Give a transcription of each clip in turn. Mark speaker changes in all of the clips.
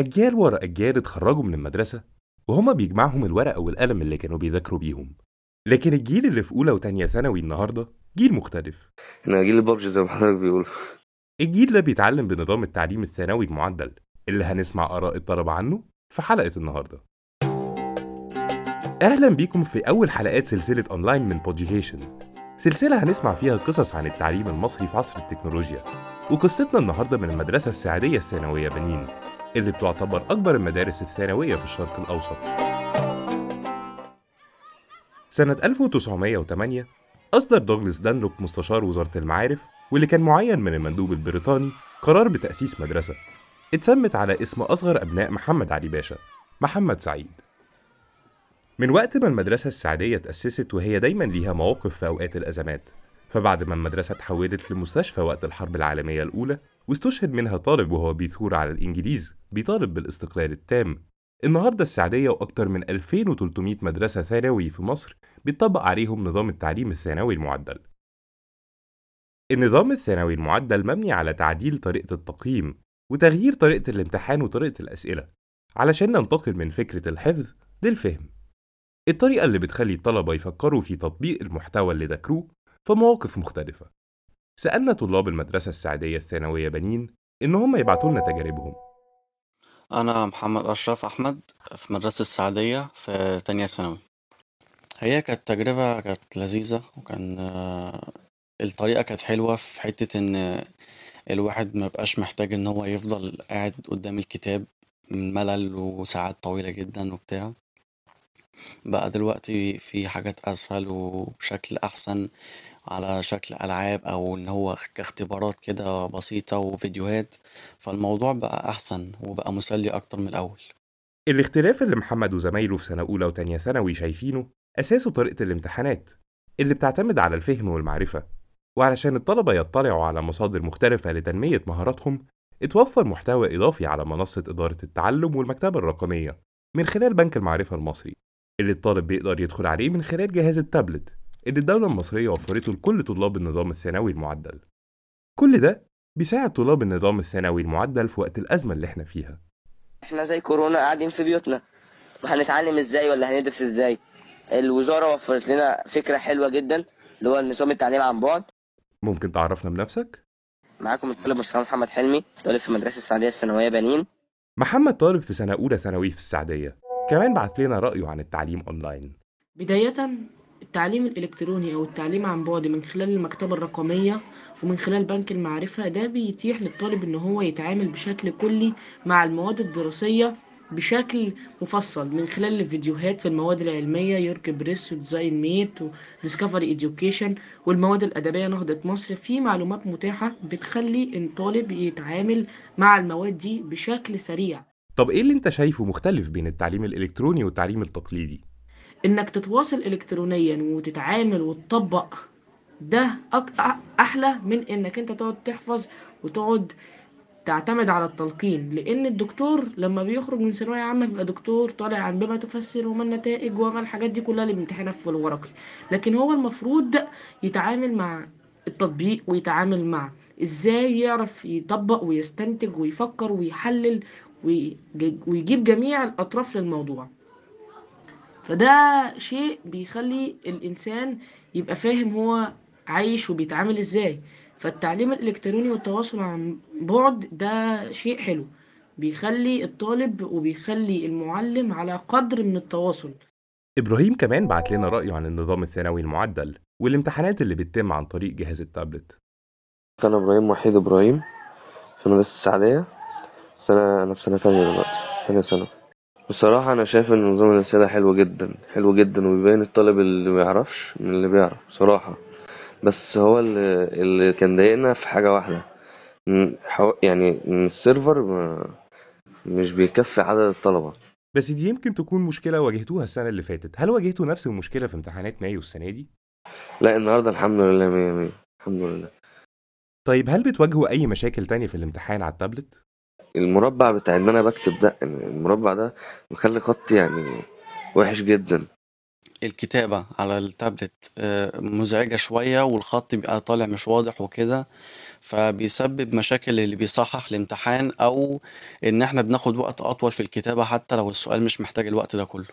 Speaker 1: أجيال ورا أجيال اتخرجوا من المدرسة وهما بيجمعهم الورقة والقلم اللي كانوا بيذاكروا بيهم. لكن الجيل اللي في أولى وتانية ثانوي النهاردة جيل مختلف.
Speaker 2: إحنا جيل البابجي زي ما حضرتك بيقول.
Speaker 1: الجيل ده بيتعلم بنظام التعليم الثانوي المعدل اللي هنسمع آراء الطلبة عنه في حلقة النهاردة. أهلا بيكم في أول حلقات سلسلة أونلاين من بوديهيشن سلسلة هنسمع فيها قصص عن التعليم المصري في عصر التكنولوجيا. وقصتنا النهاردة من المدرسة السعدية الثانوية بنين. اللي بتعتبر أكبر المدارس الثانوية في الشرق الأوسط. سنة 1908 أصدر دوغلاس دانلوب مستشار وزارة المعارف واللي كان معين من المندوب البريطاني قرار بتأسيس مدرسة. اتسمت على اسم أصغر أبناء محمد علي باشا محمد سعيد. من وقت ما المدرسة السعدية اتأسست وهي دايما ليها مواقف في أوقات الأزمات فبعد ما المدرسة اتحولت لمستشفى وقت الحرب العالمية الأولى واستشهد منها طالب وهو بيثور على الإنجليز بيطالب بالاستقلال التام. النهاردة السعدية وأكتر من 2300 مدرسة ثانوي في مصر بيطبق عليهم نظام التعليم الثانوي المعدل. النظام الثانوي المعدل مبني على تعديل طريقة التقييم وتغيير طريقة الامتحان وطريقة الأسئلة علشان ننتقل من فكرة الحفظ للفهم. الطريقة اللي بتخلي الطلبة يفكروا في تطبيق المحتوى اللي ذاكروه في مواقف مختلفة. سألنا طلاب المدرسة السعدية الثانوية بنين إن هم يبعتوا لنا تجاربهم.
Speaker 3: أنا محمد أشرف أحمد في مدرسة السعدية في تانية ثانوي. هي كانت تجربة كانت لذيذة وكان آه، الطريقة كانت حلوة في حتة إن الواحد مبقاش محتاج إن هو يفضل قاعد قدام الكتاب من ملل وساعات طويلة جدا وبتاع. بقى دلوقتي في حاجات أسهل وبشكل أحسن. على شكل ألعاب أو إن هو كاختبارات كده بسيطة وفيديوهات فالموضوع بقى أحسن وبقى مسلي أكتر من الأول.
Speaker 1: الاختلاف اللي محمد وزمايله في سنة أولى وتانية ثانوي شايفينه أساسه طريقة الامتحانات اللي بتعتمد على الفهم والمعرفة وعلشان الطلبة يطلعوا على مصادر مختلفة لتنمية مهاراتهم اتوفر محتوى إضافي على منصة إدارة التعلم والمكتبة الرقمية من خلال بنك المعرفة المصري اللي الطالب بيقدر يدخل عليه من خلال جهاز التابلت. اللي الدولة المصرية وفرته لكل طلاب النظام الثانوي المعدل. كل ده بيساعد طلاب النظام الثانوي المعدل في وقت الأزمة اللي إحنا فيها.
Speaker 4: إحنا زي كورونا قاعدين في بيوتنا. وهنتعلم إزاي ولا هندرس إزاي؟ الوزارة وفرت لنا فكرة حلوة جدا اللي هو نظام التعليم عن بعد.
Speaker 1: ممكن تعرفنا بنفسك؟
Speaker 4: معاكم الطالب مصطفى محمد حلمي طالب في مدرسة السعدية الثانوية بنين.
Speaker 1: محمد طالب في سنة أولى ثانوي في السعدية كمان بعت لنا رأيه عن التعليم أونلاين.
Speaker 5: بداية التعليم الإلكتروني أو التعليم عن بعد من خلال المكتبة الرقمية ومن خلال بنك المعرفة ده بيتيح للطالب إن هو يتعامل بشكل كلي مع المواد الدراسية بشكل مفصل من خلال الفيديوهات في المواد العلمية York Press و Designmate وديسكفري إديوكيشن والمواد الأدبية نهضة مصر في معلومات متاحة بتخلي الطالب يتعامل مع المواد دي بشكل سريع
Speaker 1: طب إيه اللي أنت شايفه مختلف بين التعليم الإلكتروني والتعليم التقليدي؟
Speaker 5: إنك تتواصل الكترونيا وتتعامل وتطبق ده أحلى من إنك أنت تقعد تحفظ وتقعد تعتمد على التلقين. لأن الدكتور لما بيخرج من ثانوية عامة بيبقى دكتور طالع عن بما تفسر وما النتائج وما الحاجات دي كلها اللي بيمتحنها في الورقي. لكن هو المفروض يتعامل مع التطبيق ويتعامل مع إزاي يعرف يطبق ويستنتج ويفكر ويحلل ويج- ويجيب جميع الأطراف للموضوع. فده شيء بيخلي الإنسان يبقى فاهم هو عايش وبيتعامل إزاي. فالتعليم الإلكتروني والتواصل عن بعد ده شيء حلو. بيخلي الطالب وبيخلي المعلم على قدر من التواصل.
Speaker 1: إبراهيم كمان بعت لنا رأيه عن النظام الثانوي المعدل والامتحانات اللي بتتم عن طريق جهاز التابلت.
Speaker 2: أنا إبراهيم وحيد إبراهيم. في مدرسة السعدية سنة أنا في سنة تانية دلوقتي. تانية ثانوي. بصراحة أنا شايف إن نظام الأسئلة حلو جدا حلو جدا وبيبين الطالب اللي ميعرفش من اللي بيعرف بصراحة. بس هو اللي, اللي كان ضايقنا في حاجة واحدة. إن حو- يعني إن السيرفر ما مش بيكفي عدد الطلبة.
Speaker 1: بس دي يمكن تكون مشكلة واجهتوها السنة اللي فاتت. هل واجهتوا نفس المشكلة في امتحانات مايو السنة دي؟
Speaker 2: لا النهاردة الحمد لله مية مية الحمد لله.
Speaker 1: طيب هل بتواجهوا أي مشاكل تانية في الامتحان على التابلت؟
Speaker 2: المربع بتاع إن أنا بكتب ده المربع ده مخلي خطي يعني وحش جدا.
Speaker 3: الكتابة على التابلت آه، مزعجة شوية والخط بيبقى طالع مش واضح وكده فبيسبب مشاكل اللي بيصحح الامتحان أو إن إحنا بناخد وقت أطول في الكتابة حتى لو السؤال مش محتاج الوقت ده كله.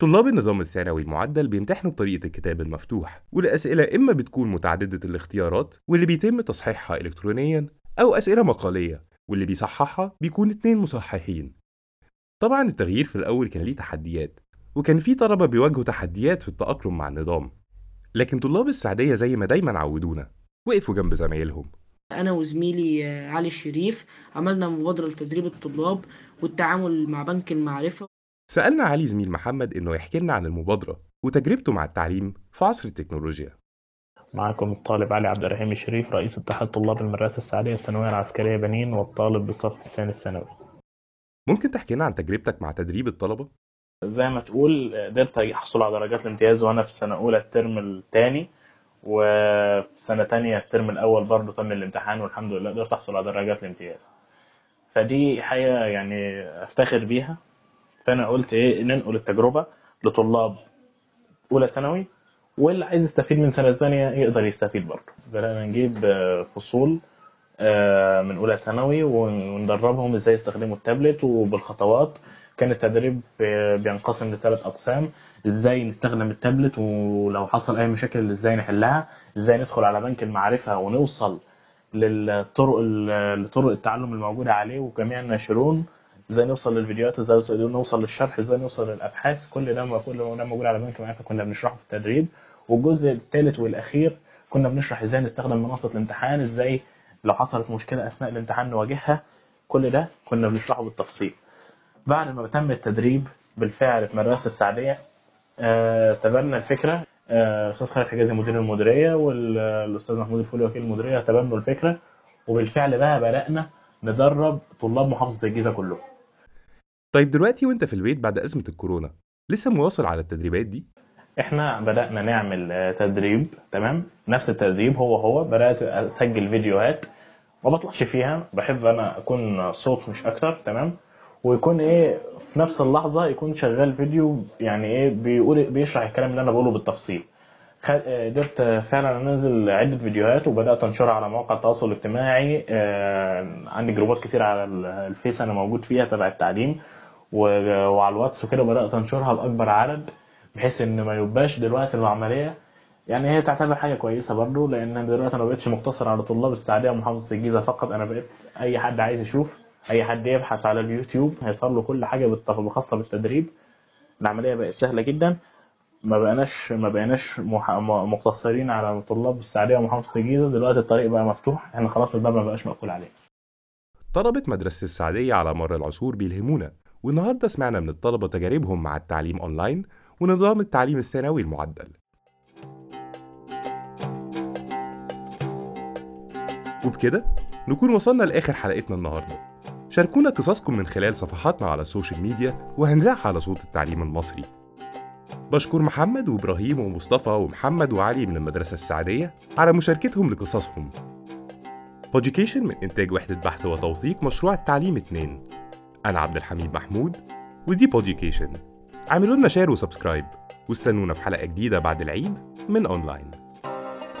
Speaker 1: طلاب النظام الثانوي المعدل بيمتحنوا بطريقة الكتاب المفتوح والأسئلة إما بتكون متعددة الاختيارات واللي بيتم تصحيحها إلكترونيا أو أسئلة مقالية. واللي بيصححها بيكون اتنين مصححين. طبعا التغيير في الأول كان ليه تحديات وكان في طلبة بيواجهوا تحديات في التأقلم مع النظام لكن طلاب السعدية زي ما دايما عودونا وقفوا جنب زمايلهم.
Speaker 5: أنا وزميلي آه، علي الشريف عملنا مبادرة لتدريب الطلاب والتعامل مع بنك المعرفة.
Speaker 1: سألنا علي زميل محمد إنه يحكي لنا عن المبادرة وتجربته مع التعليم في عصر التكنولوجيا.
Speaker 6: معكم الطالب علي عبد الرحيم الشريف رئيس اتحاد طلاب المدرسة السعدية الثانوية العسكرية بنين والطالب بالصف الثاني الثانوي.
Speaker 1: ممكن تحكي لنا عن تجربتك مع تدريب الطلبة؟
Speaker 6: زي ما تقول قدرت أحصل على درجات الامتياز وأنا في سنة أولى الترم الثاني وفي سنة تانية الترم الأول برضه تم الامتحان والحمد لله قدرت أحصل على درجات الامتياز. فدي حاجة يعني أفتخر بيها. فأنا قلت إيه ننقل التجربة لطلاب أولى ثانوي واللي عايز يستفيد من سنة ثانية يقدر يستفيد برضه. بدأنا نجيب آه، فصول آه، من أولى ثانوي وندربهم إزاي يستخدموا التابلت وبالخطوات كان التدريب بي- بينقسم لثلاث أقسام. إزاي نستخدم التابلت ولو حصل أي مشاكل إزاي نحلها. إزاي ندخل على بنك المعرفة ونوصل للطرق لطرق التعلم الموجودة عليه وجميع الناشرون. إزاي نوصل للفيديوهات إزاي نوصل للشرح إزاي نوصل للأبحاث. كل ده كل ده موجود على بنك المعرفة كنا بنشرحه في التدريب. والجزء الثالث والأخير كنا بنشرح إزاي نستخدم منصة الامتحان إزاي لو حصلت مشكلة أثناء الامتحان نواجهها. كل ده كنا بنشرحه بالتفصيل. بعد ما تم التدريب بالفعل في مدرسة السعدية آه، تبنى الفكرة. آه، الأستاذ خالد حجازي مدير المديرية والأستاذ محمود الفولي وكيل المديرية تبنوا الفكرة. وبالفعل بقى بدأنا ندرب طلاب محافظة الجيزة كلهم.
Speaker 1: طيب دلوقتي وانت في البيت بعد أزمة الكورونا لسه مواصل على التدريبات دي؟
Speaker 6: إحنا بدأنا نعمل آه، تدريب تمام؟ نفس التدريب هو هو بدأت أسجل فيديوهات ما بطلعش فيها بحب أنا أكون صوت مش أكتر تمام؟ ويكون إيه في نفس اللحظة يكون شغال فيديو يعني إيه بيقول بيشرح الكلام اللي أنا بقوله بالتفصيل. آه، قدرت فعلا أنزل عدة فيديوهات وبدأت أنشرها على مواقع التواصل الاجتماعي آه، عندي جروبات كتير على ال- الفيس أنا موجود فيها تبع التعليم وعلى الواتس وكده بدأت أنشرها لأكبر عدد بحيث إن ما يبقاش دلوقتي العملية يعني هي تعتبر حاجة كويسة برضو لأن دلوقتي أنا ما بقتش مقتصر على طلاب السعوديه ومحافظه الجيزة فقط. أنا بقيت أي حد عايز يشوف أي حد يبحث على اليوتيوب هيصل له كل حاجة خاصه بالتدريب. العملية بقت سهلة جدا. ما بقناش ما م- مقتصرين على طلاب السعوديه ومحافظه الجيزة. دلوقتي الطريق بقى مفتوح. إحنا خلاص الباب ما بقاش مقفول عليه.
Speaker 1: طلبة مدرسة السعدية على مر العصور بيلهمونا. والنهاردة سمعنا من الطلبة تجاربهم مع التعليم أونلاين ونظام التعليم الثانوي المعدل. وبكده نكون وصلنا لآخر حلقتنا النهاردة. شاركونا قصصكم من خلال صفحاتنا على ال social media وهنذيعها على صوت التعليم المصري. بشكر محمد وإبراهيم ومصطفى ومحمد وعلي من المدرسة السعدية على مشاركتهم لقصصهم. Poducation من إنتاج وحدة بحث وتوثيق مشروع التعليم 2 أنا عبد الحميد محمود ودي Poducation اعملوا لنا share و subscribe واستنونا في حلقة جديدة بعد العيد من أونلاين.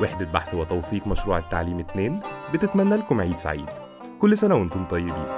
Speaker 1: وحدة بحث وتوثيق مشروع التعليم 2 بتتمنى لكم عيد سعيد. كل سنة وأنتم طيبين.